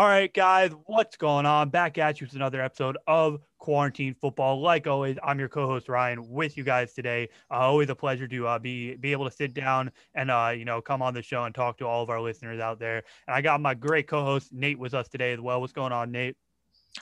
All right, guys, what's going on? Back at you with another episode of Quarantine Football. Like always, I'm your co-host Ryan with you guys today. Uh, always a pleasure to uh, be be able to sit down and uh, you know come on the show and talk to all of our listeners out there. And I got my great co-host Nate with us today as well. What's going on, Nate?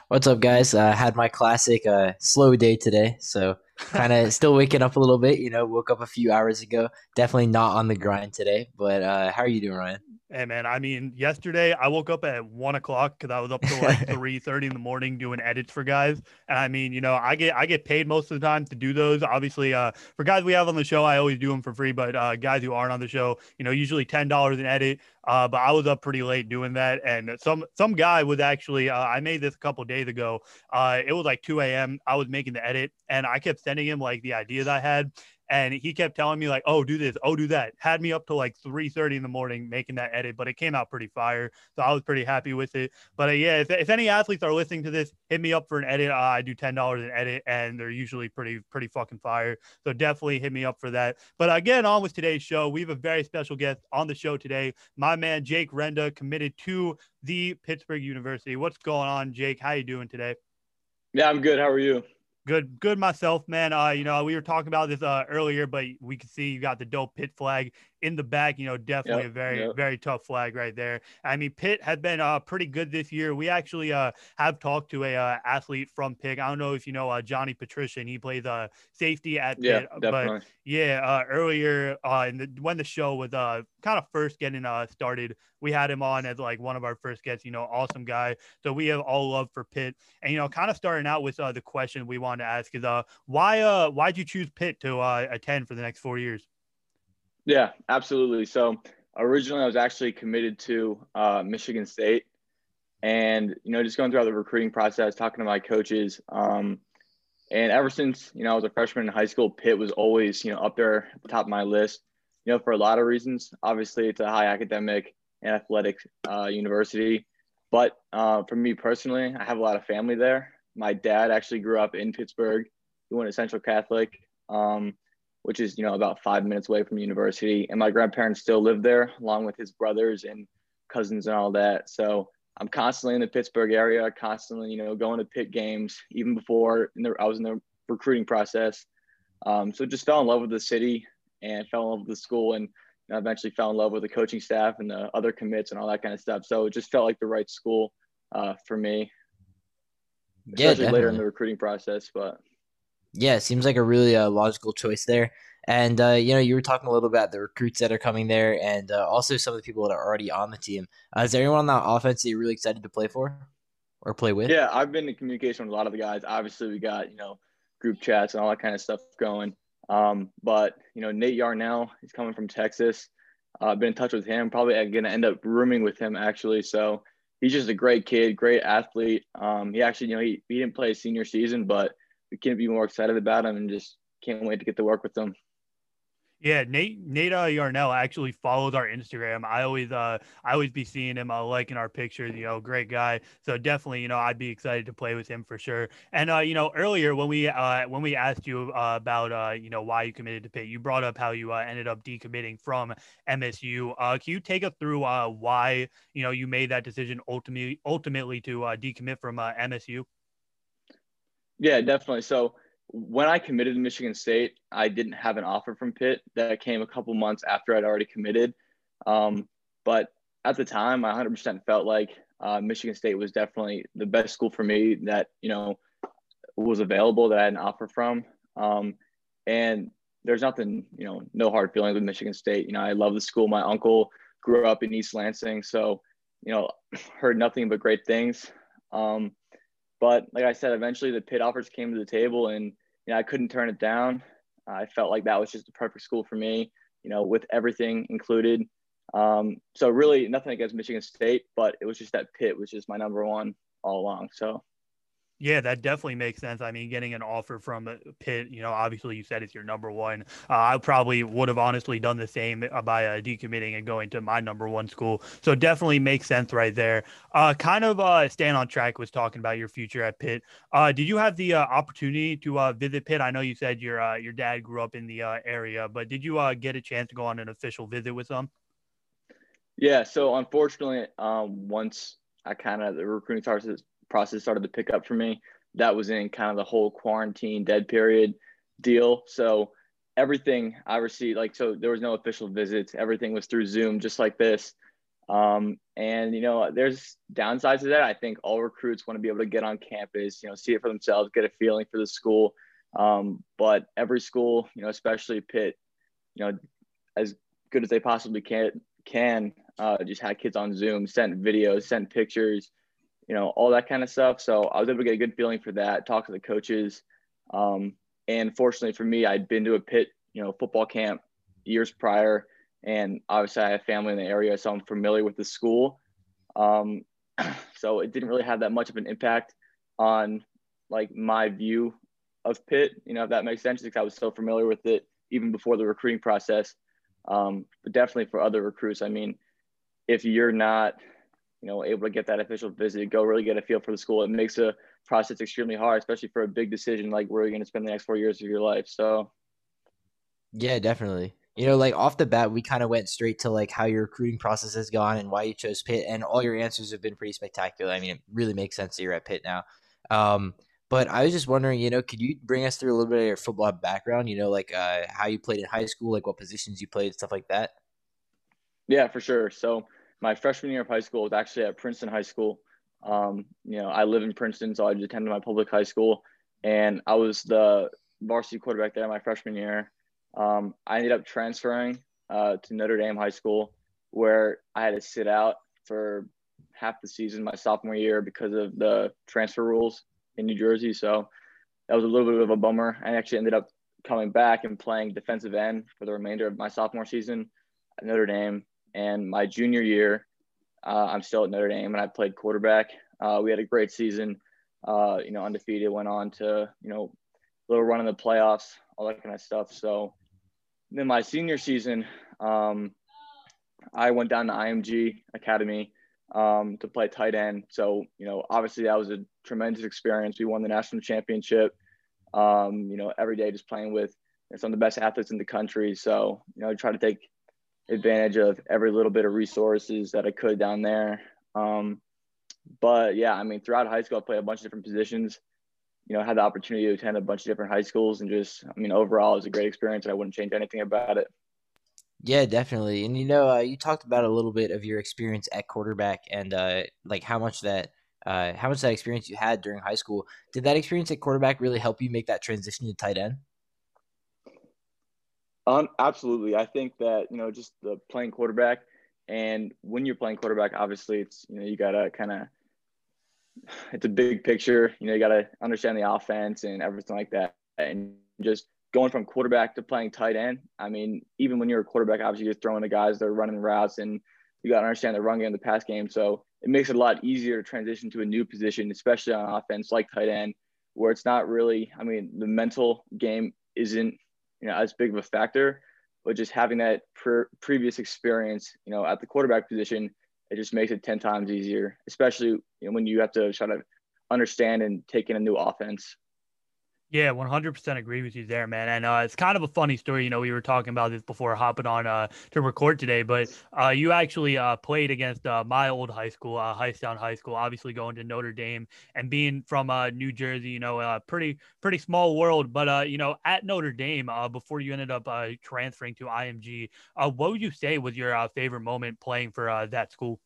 What's up, guys? I uh, had my classic uh, slow day today, so kind of still waking up a little bit. You know, woke up a few hours ago. Definitely not on the grind today. But uh, how are you doing, Ryan? Hey man, I mean, yesterday I woke up at one o'clock because I was up till like three thirty in the morning doing edits for guys. And I mean, you know, I get I get paid most of the time to do those. Obviously, uh, for guys we have on the show, I always do them for free. But uh, guys who aren't on the show, you know, usually ten dollars an edit. Uh, but I was up pretty late doing that, and some some guy was actually uh, I made this a couple days ago. Uh, it was like two a.m. I was making the edit, and I kept sending him like the ideas I had, and he kept telling me like oh do this oh do that. Had me up to like 3 30 in the morning making that edit but it came out pretty fire so i was pretty happy with it. But uh, yeah if, if any athletes are listening to this hit me up for an edit. Uh, i do $10 an edit and they're usually pretty pretty fucking fire so definitely hit me up for that. But again on with today's show we have a very special guest on the show today. My man jake renda committed to the pittsburgh university. What's going on jake? How you doing today? Yeah i'm good. How are you Good, good myself, man. Uh, you know, we were talking about this uh, earlier, but we can see you got the dope pit flag in the back. You know, definitely yep, a very, yep. very tough flag right there. I mean, Pitt has been uh, pretty good this year. We actually uh, have talked to a uh, athlete from Pitt. I don't know if you know uh, Johnny Petrishen. He plays uh, safety at yeah, Pitt. Definitely. But yeah, uh, earlier uh, in the, when the show was uh, kind of first getting uh, started, we had him on as like one of our first guests. You know, awesome guy. So we have all love for Pitt. And you know, kind of starting out with uh, the question we wanted to ask is uh, why uh, why'd you choose Pitt to uh, attend for the next four years? Yeah, absolutely. So originally, I was actually committed to uh, Michigan State, and you know, just going throughout the recruiting process, talking to my coaches, um, and ever since you know I was a freshman in high school, Pitt was always you know up there at the top of my list. You know, for a lot of reasons. Obviously, it's a high academic and athletic uh, university, but uh, for me personally, I have a lot of family there. My dad actually grew up in Pittsburgh. He went to Central Catholic. Um, which is you know about five minutes away from university. And my grandparents still live there along with his brothers and cousins and all that. So i'm constantly in the pittsburgh area constantly you know going to Pitt games even before the, i was in the recruiting process. Um, so just fell in love with the city and fell in love with the school and you know, eventually fell in love with the coaching staff and the other commits and all that kind of stuff. So it just felt like the right school uh, for me. Especially yeah, later in the recruiting process but yeah, it seems like a really uh, logical choice there. And uh, you know, you were talking a little about the recruits that are coming there, and uh, also some of the people that are already on the team. Uh, is there anyone on that offense that you're really excited to play for or play with? Yeah, I've been in communication with a lot of the guys. Obviously, we got you know group chats and all that kind of stuff going. Um, but you know, Nate Yarnell, he's coming from Texas. Uh, I've been in touch with him. Probably going to end up rooming with him actually. So he's just a great kid, great athlete. Um, he actually, you know, he, he didn't play senior season, but we can't be more excited about him and just can't wait to get to work with them. Yeah, Nate Nate uh, Yarnell actually follows our Instagram. I always uh I always be seeing him uh, liking our pictures. You know, great guy. So definitely, you know, I'd be excited to play with him for sure. And uh, you know, earlier when we uh when we asked you uh, about uh you know why you committed to Pitt, you brought up how you uh, ended up decommitting from MSU. Uh, can you take us through uh why you know you made that decision ultimately ultimately to uh, decommit from uh, MSU? Yeah, definitely. So when I committed to Michigan State, I didn't have an offer from Pitt that came a couple months after I'd already committed. Um, but at the time, I 100% felt like uh, Michigan State was definitely the best school for me that you know was available that I had an offer from. Um, and there's nothing, you know, no hard feelings with Michigan State. You know, I love the school. My uncle grew up in East Lansing, so you know, heard nothing but great things. Um, but like I said, eventually the Pitt offers came to the table, and you know I couldn't turn it down. I felt like that was just the perfect school for me, you know, with everything included. Um, so really nothing against Michigan State, but it was just that Pitt was just my number one all along. So yeah, that definitely makes sense. I mean, getting an offer from Pitt, you know, obviously you said it's your number one. Uh, I probably would have honestly done the same uh, by uh, decommitting and going to my number one school. So definitely makes sense right there. Uh, kind of uh, staying on track was talking about your future at Pitt. Uh, did you have the uh, opportunity to visit Pitt? I know you said your your dad grew up in the area, but did you get a chance to go on an official visit with them? Yeah. So unfortunately, um, once I kind of the recruiting process process started to pick up for me. That was in kind of the whole quarantine dead period deal. So everything I received, like, so there was no official visits. Everything was through Zoom, just like this. Um, and you know, there's downsides to that. I think all recruits want to be able to get on campus, you know, see it for themselves, get a feeling for the school. Um, but every school, you know, especially Pitt, you know, as good as they possibly can, can uh, just had kids on Zoom, sent videos, sent pictures, you know, all that kind of stuff. So I was able to get a good feeling for that, talk to the coaches. Um, and fortunately for me, I'd been to a Pitt, you know, football camp years prior. And obviously I have family in the area, so I'm familiar with the school. Um, so it didn't really have that much of an impact on like my view of Pitt, you know, if that makes sense, because I was so familiar with it even before the recruiting process. Um, but definitely for other recruits, I mean, if you're not, you know, able to get that official visit, go really get a feel for the school, it makes the process extremely hard, especially for a big decision like where you're going to spend the next four years of your life. So, yeah, definitely. You know, like off the bat, we kind of went straight to like how your recruiting process has gone and why you chose Pitt, and all your answers have been pretty spectacular. I mean, it really makes sense that you're at Pitt now. Um, but I was just wondering, you know, could you bring us through a little bit of your football background? You know, like uh, how you played in high school, like what positions you played, stuff like that. Yeah, for sure. So my freshman year of high school was actually at Princeton High School. Um, you know, I live in Princeton, so I just attended my public high school, and I was the varsity quarterback there my freshman year. Um, I ended up transferring uh, to Notre Dame High School, where I had to sit out for half the season my sophomore year because of the transfer rules in New Jersey. So that was a little bit of a bummer. I actually ended up coming back and playing defensive end for the remainder of my sophomore season at Notre Dame. And my junior year, uh, I'm still at Notre Dame and I played quarterback. Uh, we had a great season, uh, you know, undefeated, went on to, you know, a little run in the playoffs, all that kind of stuff. So then my senior season, um, I went down to IMG Academy um, to play tight end. So, you know, obviously that was a tremendous experience. We won the national championship. Um, you know, every day just playing with some of the best athletes in the country. So, you know, I try to take advantage of every little bit of resources that I could down there. Um, but yeah, I mean, throughout high school, I played a bunch of different positions. You know, had the opportunity to attend a bunch of different high schools, and just, I mean, overall, it was a great experience. And I wouldn't change anything about it. Yeah, definitely. And you know, uh, you talked about a little bit of your experience at quarterback and uh, like how much that uh, how much that experience you had during high school. Did that experience at quarterback really help you make that transition to tight end? Um, absolutely. I think that you know just the playing quarterback, and when you're playing quarterback, obviously it's you know you gotta kind of it's a big picture. You know you gotta understand the offense and everything like that, and just going from quarterback to playing tight end. I mean, even when you're a quarterback, obviously you're throwing the guys that are running routes, and you got to understand the run game, the pass game. So it makes it a lot easier to transition to a new position, especially on offense like tight end, where it's not really. I mean, the mental game isn't you know as big of a factor, but just having that pre- previous experience, you know, at the quarterback position, it just makes it ten times easier, especially you know, when you have to try to understand and take in a new offense. Yeah, 100% agree with you there, man. And uh, it's kind of a funny story. You know, we were talking about this before hopping on uh, to record today, but uh, you actually uh, played against uh, my old high school, uh, Hightstown High School, obviously going to Notre Dame and being from uh, New Jersey, you know, uh, pretty, pretty small world. But, you know, at Notre Dame, before you ended up transferring to IMG, what would you say was your favorite moment playing for that school?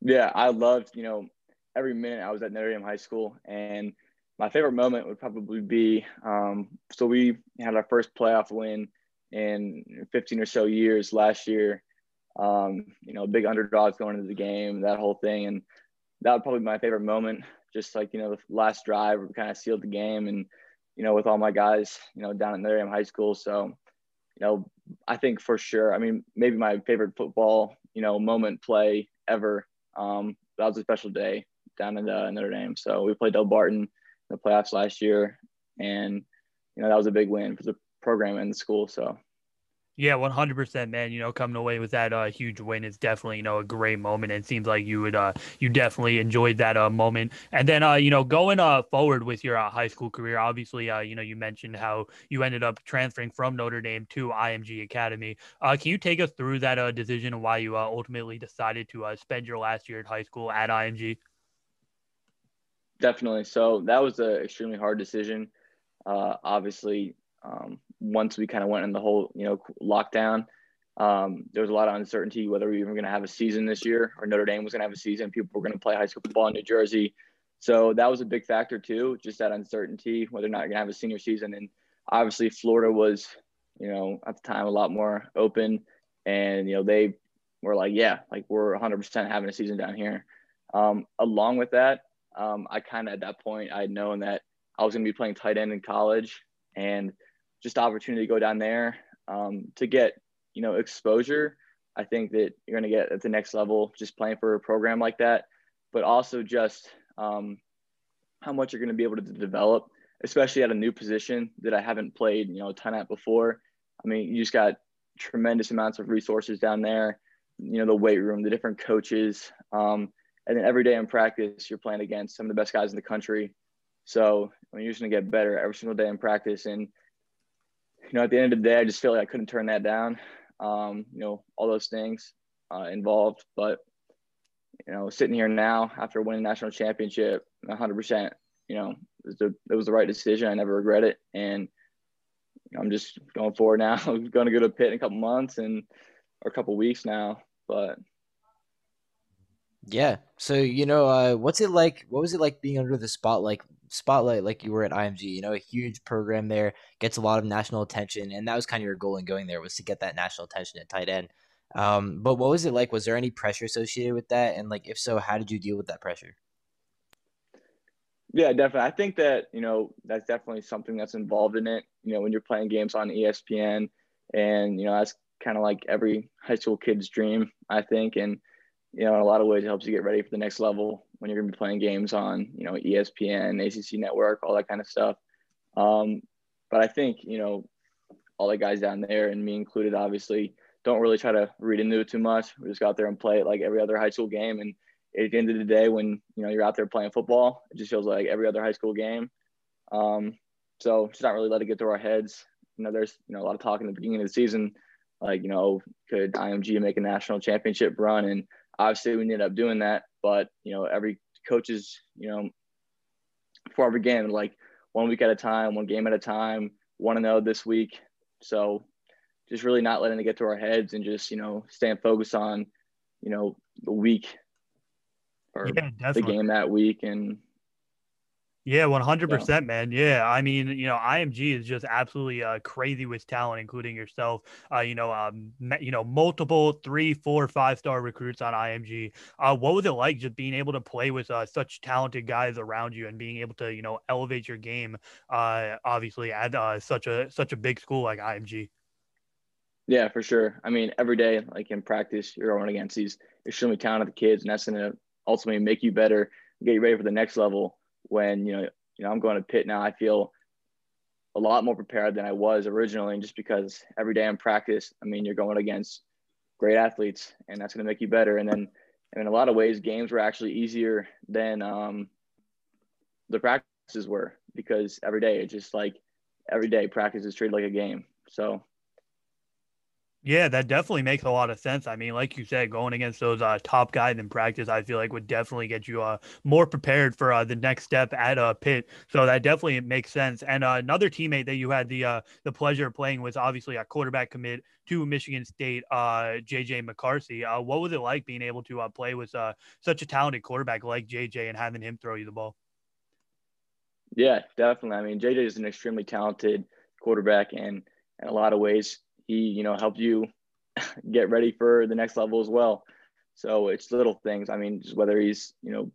Yeah, I loved, you know, every minute I was at Notre Dame High School and – my favorite moment would probably be um, so we had our first playoff win in 15 or so years last year. Um, you know, big underdogs going into the game, that whole thing, and that would probably be my favorite moment. Just like you know, the last drive, we kind of sealed the game, and you know, with all my guys, you know, down at Notre Dame High School. So, you know, I think for sure. I mean, maybe my favorite football, you know, moment play ever. Um, that was a special day down in uh, Notre Dame. So we played Delbarton the playoffs last year, and you know that was a big win for the program and the school. So. Yeah, one hundred percent, man. You know, coming away with that uh, huge win is definitely you know a great moment. It seems like you would uh, you definitely enjoyed that uh, moment. And then uh, you know going uh, forward with your uh, high school career, obviously uh, you know you mentioned how you ended up transferring from Notre Dame to IMG Academy. Uh, can you take us through that uh, decision and why you uh, ultimately decided to uh, spend your last year at high school at IMG? Definitely. So that was an extremely hard decision. Uh, obviously, um, once we kind of went in the whole you know lockdown um, there was a lot of uncertainty whether we were going to have a season this year or notre dame was going to have a season. People were going to play high school football in new jersey. So that was a big factor too just that uncertainty whether or not you're going to have a senior season. And obviously florida was you know at the time a lot more open. And you know they were like yeah like we're 100% having a season down here. Um, along with that um, i kind of at that point i had known that i was going to be playing tight end in college and just opportunity to go down there um, to get you know exposure. I think that you're going to get at the next level just playing for a program like that, but also just um, how much you're going to be able to develop, especially at a new position that I haven't played you know a ton at before. I mean, you just got tremendous amounts of resources down there. You know, the weight room, the different coaches, um, and then every day in practice, you're playing against some of the best guys in the country. So I mean, you're just to get better every single day in practice, and you know, at the end of the day, I just feel like I couldn't turn that down. Um, you know, all those things uh, involved, but you know, sitting here now after winning national championship, 100%, you know, it was, the, it was the right decision. I never regret it, and I'm just going forward now. I'm going to go to Pitt in a couple months and or a couple weeks now, but yeah. So you know, uh, what's it like? What was it like being under the spotlight spotlight like you were at IMG. You know, a huge program there gets a lot of national attention, and that was kind of your goal in going there was to get that national attention at tight end. Um, but what was it like? Was there any pressure associated with that? And like, if so, how did you deal with that pressure? Yeah, definitely. I think that you know that's definitely something that's involved in it. You know, when you're playing games on ESPN, and you know that's kind of like every high school kid's dream, I think. And you know, in a lot of ways, it helps you get ready for the next level when you're going to be playing games on, you know, ESPN, ACC Network, all that kind of stuff. Um, but I think, you know, all the guys down there, and me included, obviously, don't really try to read into it too much. We just go out there and play it like every other high school game. And at the end of the day, when you know you're out there playing football, it just feels like every other high school game. Um, so just not really let it get through our heads. You know, there's you know a lot of talk in the beginning of the season, like you know, could IMG make a national championship run? And obviously we ended up doing that but you know every coach is you know for every game like one week at a time one game at a time one to oh know this week. So just really not letting it get to our heads and just you know staying focused on you know the week or yeah, the game that week and yeah, one hundred percent, man. Yeah, I mean, you know, IMG is just absolutely uh, crazy with talent, including yourself. Uh, you know, um, you know, multiple three, four, five star recruits on IMG. Uh, what was it like just being able to play with uh, such talented guys around you and being able to, you know, elevate your game? Uh, obviously, at uh, such a such a big school like IMG. Yeah, for sure. I mean, every day, like in practice, you're going against these extremely talented kids, and that's going to ultimately make you better, get you ready for the next level when you know you know I'm going to Pitt now, I feel a lot more prepared than I was originally, just because every day in practice, I mean, you're going against great athletes, and that's going to make you better. And then, in a lot of ways, games were actually easier than um, the practices were because every day it's just like every day practice is treated like a game. So yeah, that definitely makes a lot of sense. I mean, like you said, going against those uh, top guys in practice, I feel like would definitely get you uh, more prepared for uh, the next step at uh, Pitt. So that definitely makes sense. And uh, another teammate that you had the uh, the pleasure of playing was obviously a quarterback commit to Michigan State, JJ McCarthy. What was it like being able to play with such a talented quarterback like JJ and having him throw you the ball? Yeah, definitely. I mean, JJ is an extremely talented quarterback, and in a lot of ways, he you know helped you get ready for the next level as well. So it's little things. I mean, just whether he's you know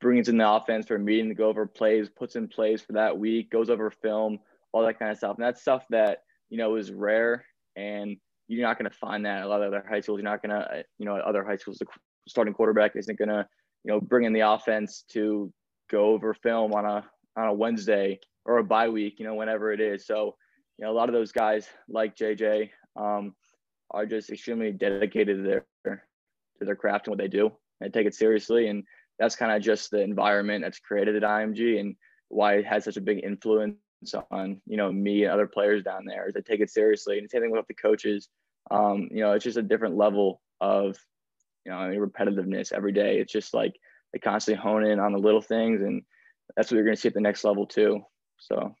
brings in the offense for a meeting to go over plays, puts in plays for that week, goes over film, all that kind of stuff. And that's stuff that you know is rare, and you're not going to find that at a lot of other high schools. You're not going to you know other high schools the starting quarterback isn't going to you know bring in the offense to go over film on a on a Wednesday or a bye week, you know, whenever it is. So you know, a lot of those guys like JJ, um, are just extremely dedicated to their to their craft and what they do. And take it seriously. And that's kind of just the environment that's created at IMG and why it has such a big influence on you know me and other players down there is they take it seriously. And same thing with the coaches. Um, you know it's just a different level of you know I mean, repetitiveness every day. It's just like they constantly hone in on the little things and that's what you're going to see at the next level too. So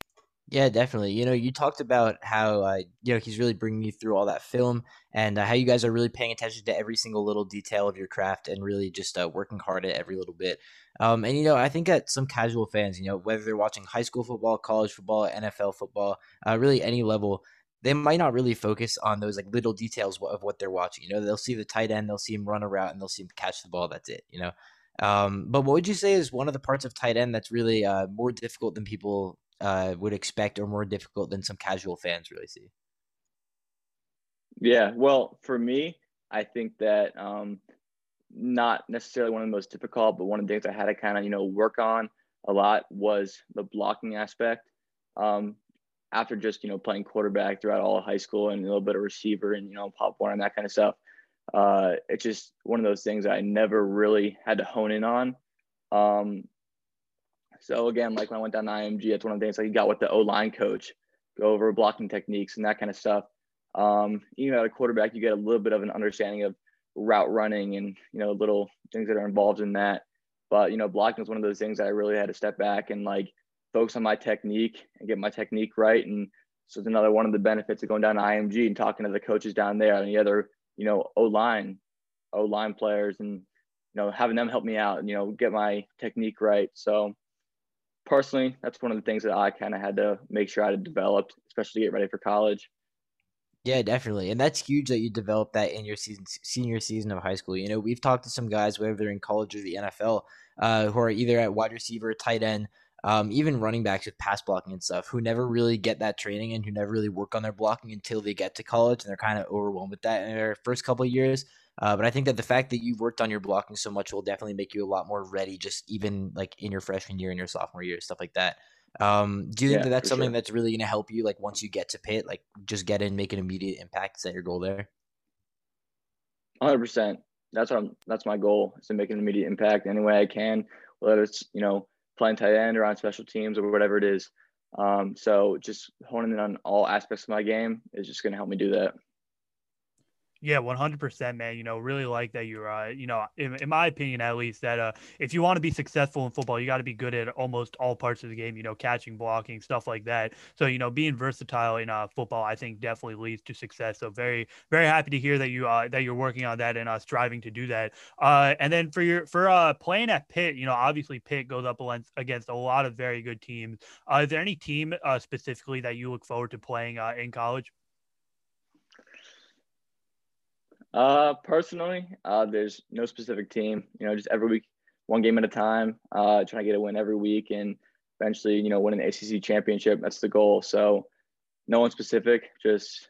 yeah, definitely. You know, you talked about how uh, you know he's really bringing you through all that film, and uh, how you guys are really paying attention to every single little detail of your craft, and really just uh, working hard at every little bit. Um, and you know, I think that some casual fans, you know, whether they're watching high school football, college football, NFL football, uh, really any level, they might not really focus on those like little details of what they're watching. You know, they'll see the tight end, they'll see him run a route, and they'll see him catch the ball. That's it. You know. Um, but what would you say is one of the parts of tight end that's really uh, more difficult than people uh, would expect or more difficult than some casual fans really see? Yeah, well, for me, I think that um, not necessarily one of the most difficult, but one of the things I had to kind of you know work on a lot was the blocking aspect. Um, after just you know playing quarterback throughout all of high school and a little bit of receiver and you know pop one and that kind of stuff, uh, it's just one of those things I never really had to hone in on. Um, so again, like when I went down to IMG, it's one of the things like you got with the O line coach, go over blocking techniques and that kind of stuff. Um, even at a quarterback, you get a little bit of an understanding of route running and you know little things that are involved in that. But you know, blocking is one of those things that I really had to step back and like focus on my technique and get my technique right. And so it's another one of the benefits of going down to IMG and talking to the coaches down there and the other you know O line, O line players, and you know having them help me out and you know get my technique right. So personally, that's one of the things that I kind of had to make sure I developed, especially to get ready for college. Yeah, definitely, and that's huge that you developed that in your season, senior season of high school. You know, we've talked to some guys, whether they're in college or the NFL, uh, who are either at wide receiver, tight end, um, even running backs with pass blocking and stuff, who never really get that training and who never really work on their blocking until they get to college, and they're kind of overwhelmed with that in their first couple years. Uh, but I think that the fact that you've worked on your blocking so much will definitely make you a lot more ready, just even like in your freshman year and your sophomore year, stuff like that. Um, do you yeah, think that that's something sure. that's really going to help you, like once you get to Pitt, like just get in, make an immediate impact? Is that your goal there? Hundred percent. That's what I'm. That's my goal is to make an immediate impact any way I can, whether it's you know playing tight end or on special teams or whatever it is. Um, so just honing in on all aspects of my game is just going to help me do that. Yeah, one hundred percent, man. You know, really like that. You're, uh, you know, in, in, my opinion, at least, that uh, if you want to be successful in football, you got to be good at almost all parts of the game. You know, catching, blocking, stuff like that. So, you know, being versatile in uh, football, I think, definitely leads to success. So, very, very happy to hear that you uh, that you're working on that and uh, striving to do that. Uh, and then for your for uh, playing at Pitt, you know, obviously Pitt goes up against a lot of very good teams. Uh, is there any team uh, specifically that you look forward to playing uh, in college? Uh, personally, uh, there's no specific team. You know, just every week, one game at a time. Uh, trying to get a win every week, and eventually, you know, win an ACC championship. That's the goal. So, no one specific. Just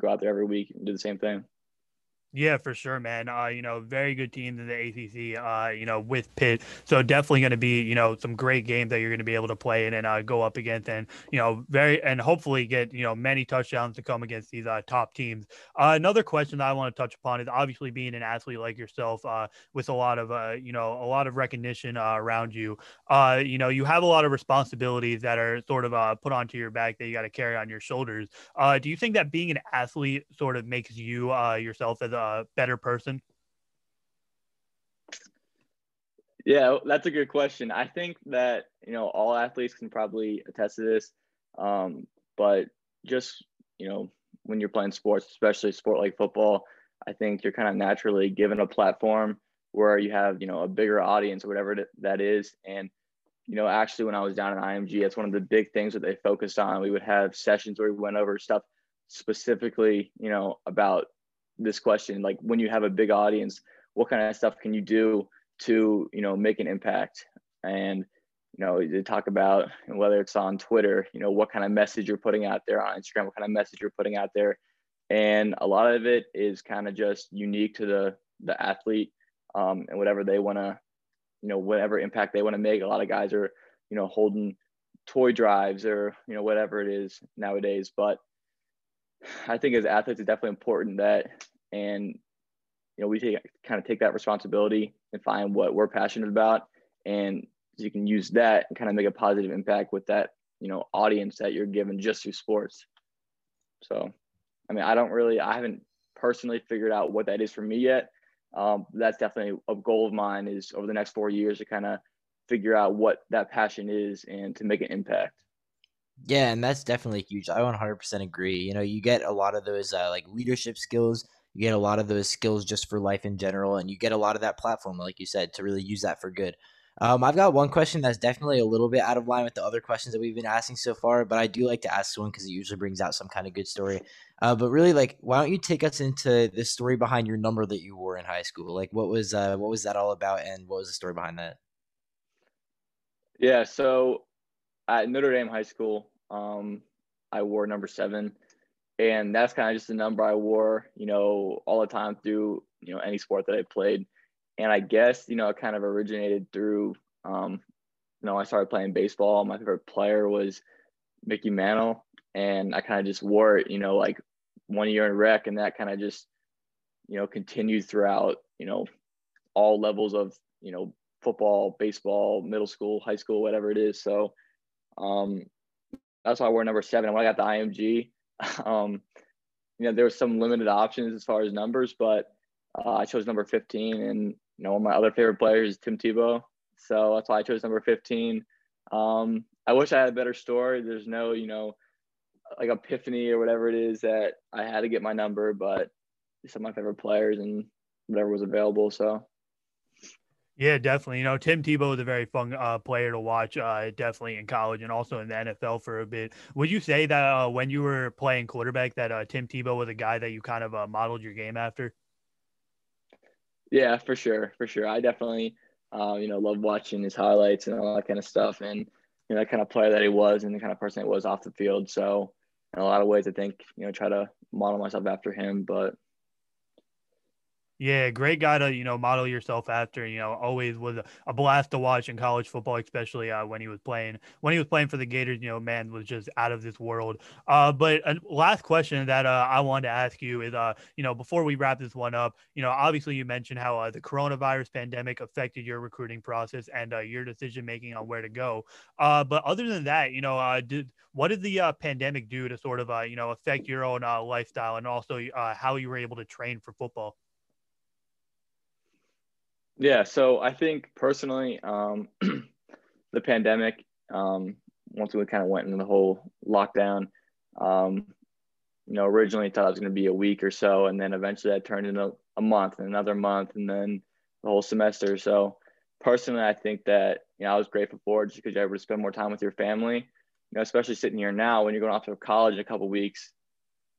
go out there every week and do the same thing. Yeah, for sure, man. Uh, you know, very good teams in the ACC. Uh, you know, with Pitt, so definitely going to be you know some great games that you're going to be able to play in and uh, go up against, and you know, very and hopefully get you know many touchdowns to come against these uh, top teams. Uh, another question that I want to touch upon is obviously being an athlete like yourself, uh, with a lot of uh, you know a lot of recognition uh, around you. Uh, you know, you have a lot of responsibilities that are sort of uh, put onto your back that you got to carry on your shoulders. Uh, do you think that being an athlete sort of makes you uh, yourself as a a better person? Yeah, that's a good question. I think that you know all athletes can probably attest to this, um, but just you know when you're playing sports, especially sport like football, I think you're kind of naturally given a platform where you have you know a bigger audience or whatever that is. And you know, actually, when I was down at IMG, that's one of the big things that they focused on. We would have sessions where we went over stuff specifically, you know, about this question like when you have a big audience what kind of stuff can you do to you know make an impact? And you know to talk about whether it's on twitter you know what kind of message you're putting out there on instagram what kind of message you're putting out there. And a lot of it is kind of just unique to the the athlete um, and whatever they want to you know whatever impact they want to make. A lot of guys are you know holding toy drives or you know whatever it is nowadays. But I think as athletes, it's definitely important that, and you know, we take kind of take that responsibility and find what we're passionate about, and you can use that and kind of make a positive impact with that, you know, audience that you're given just through sports. So, I mean, I don't really, I haven't personally figured out what that is for me yet. Um, that's definitely a goal of mine is over the next four years to kind of figure out what that passion is and to make an impact. Yeah, and that's definitely huge. I 100% agree. You know, you get a lot of those uh, like leadership skills. You get a lot of those skills just for life in general, and you get a lot of that platform, like you said, to really use that for good. Um, I've got one question that's definitely a little bit out of line with the other questions that we've been asking so far, but I do like to ask one because it usually brings out some kind of good story. Uh, but really, like, why don't you take us into the story behind your number that you wore in high school? Like, what was uh, what was that all about, and what was the story behind that? Yeah, so at Notre Dame High School, um, I wore number seven, and that's kind of just the number I wore, you know, all the time through you know any sport that I played. And I guess you know it kind of originated through, um, you know, I started playing baseball. My favorite player was Mickey Mantle, and I kind of just wore it, you know, like one year in rec, and that kind of just, you know, continued throughout, you know, all levels of you know football, baseball, middle school, high school, whatever it is. So um, that's why I wore number seven. And when I got the IMG, um, you know, there was some limited options as far as numbers, but uh, I chose number 15. And, you know, one of my other favorite players is Tim Tebow. So that's why I chose number 15. Um, I wish I had a better story. There's no, you know, like epiphany or whatever it is that I had to get my number, but some of my favorite players and whatever was available. So yeah, definitely. You know, Tim Tebow is a very fun uh, player to watch, uh, definitely in college and also in the NFL for a bit. Would you say that uh, when you were playing quarterback, that uh, Tim Tebow was a guy that you kind of uh, modeled your game after? Yeah, for sure, for sure. I definitely, uh, you know, love watching his highlights and all that kind of stuff, and you know, that kind of player that he was, and the kind of person he was off the field. So, in a lot of ways, I think you know, try to model myself after him, but yeah, great guy to you know model yourself after. You know, always was a, blast to watch in college football, especially uh, when he was playing. When he was playing for the Gators, you know, man was just out of this world. Uh, but uh, last question that uh, I wanted to ask you is, uh, you know, before we wrap this one up, you know, obviously you mentioned how the coronavirus pandemic affected your recruiting process and your decision making on where to go. But other than that, you know, did what did the pandemic do to sort of you know affect your own lifestyle and also how you were able to train for football? Yeah, so I think personally, um, the pandemic, um, once we kind of went into the whole lockdown, um, you know, originally thought it was going to be a week or so, and then eventually that turned into a month and another month, and then the whole semester. So personally, I think that you know I was grateful for it just because you're able to spend more time with your family. You know, especially sitting here now when you're going off to college in a couple weeks.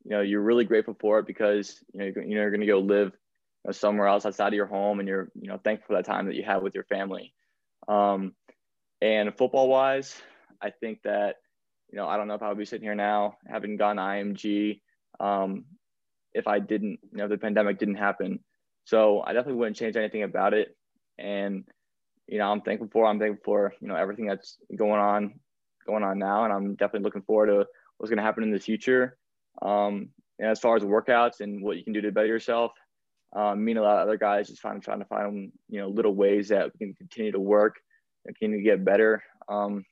You know, you're really grateful for it because you know you're, you're going to go live know, somewhere else outside of your home and you're you know thankful for that time that you have with your family. Um, and football wise i think that you know i don't know if i would be sitting here now having gone img um, if i didn't you know the pandemic didn't happen. So i definitely wouldn't change anything about it. And you know i'm thankful for i'm thankful for you know everything that's going on going on now. And i'm definitely looking forward to what's going to happen in the future. Um, and as far as workouts and what you can do to better yourself um, me and a lot of other guys just trying trying to find you know little ways that we can continue to work and to get better. Um,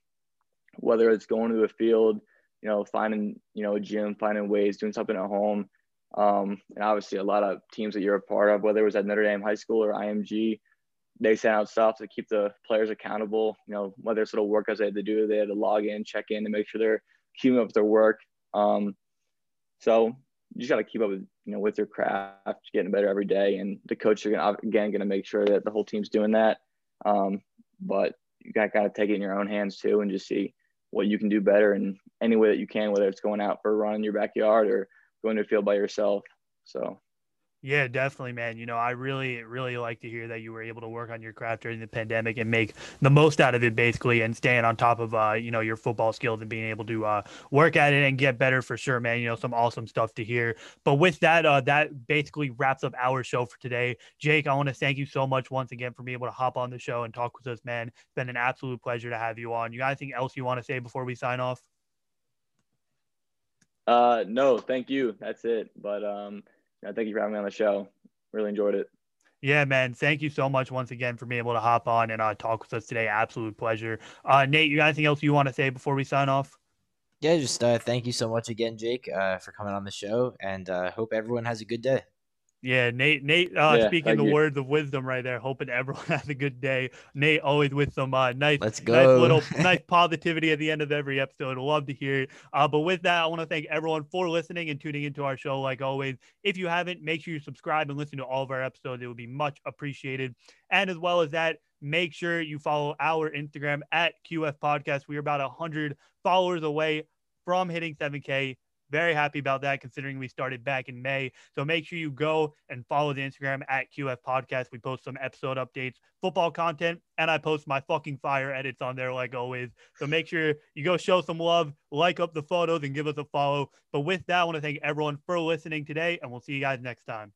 whether it's going to the field, you know, finding you know a gym, finding ways, doing something at home, um, and obviously a lot of teams that you're a part of, whether it was at Notre Dame High School or IMG, they send out stuff to keep the players accountable. You know, whether it's little workouts they had to do, they had to log in, check in, to make sure they're keeping up their work. Um, so you just got to keep up with you know with your craft, getting better every day, and the coach are gonna, again to make sure that the whole team's doing that. Um, but you got to take it in your own hands too, and just see what you can do better in any way that you can, whether it's going out for a run in your backyard or going to a field by yourself. So yeah, definitely, man. You know, I really, really like to hear that you were able to work on your craft during the pandemic and make the most out of it, basically, and staying on top of, uh, you know, your football skills and being able to uh, work at it and get better for sure, man. You know, some awesome stuff to hear. But with that, uh, that basically wraps up our show for today. Jake, I want to thank you so much once again for being able to hop on the show and talk with us, man. It's been an absolute pleasure to have you on. You got anything else you want to say before we sign off? Uh, no, thank you. That's it. But um, thank you for having me on the show. Really enjoyed it. Yeah, man. Thank you so much once again for being able to hop on and uh, talk with us today. Absolute pleasure. Uh, Nate, you got anything else you want to say before we sign off? Yeah, just uh, thank you so much again, Jake, uh, for coming on the show, and uh, hope everyone has a good day. Yeah, Nate. Nate, uh, Yeah, speaking the you. words of wisdom right there. Hoping everyone has a good day. Nate, always with some uh, nice, Let's nice little, nice positivity at the end of every episode. Love to hear it. Uh, but with that, I want to thank everyone for listening and tuning into our show. Like always, if you haven't, make sure you subscribe and listen to all of our episodes. It would be much appreciated. And as well as that, make sure you follow our Instagram at QF Podcast. We are about hundred followers away from hitting 7K. Very happy about that considering we started back in May. So make sure you go and follow the Instagram at QF Podcast. We post some episode updates, football content, and I post my fucking fire edits on there like always. So make sure you go show some love, like up the photos, and give us a follow. But with that, I want to thank everyone for listening today, and we'll see you guys next time.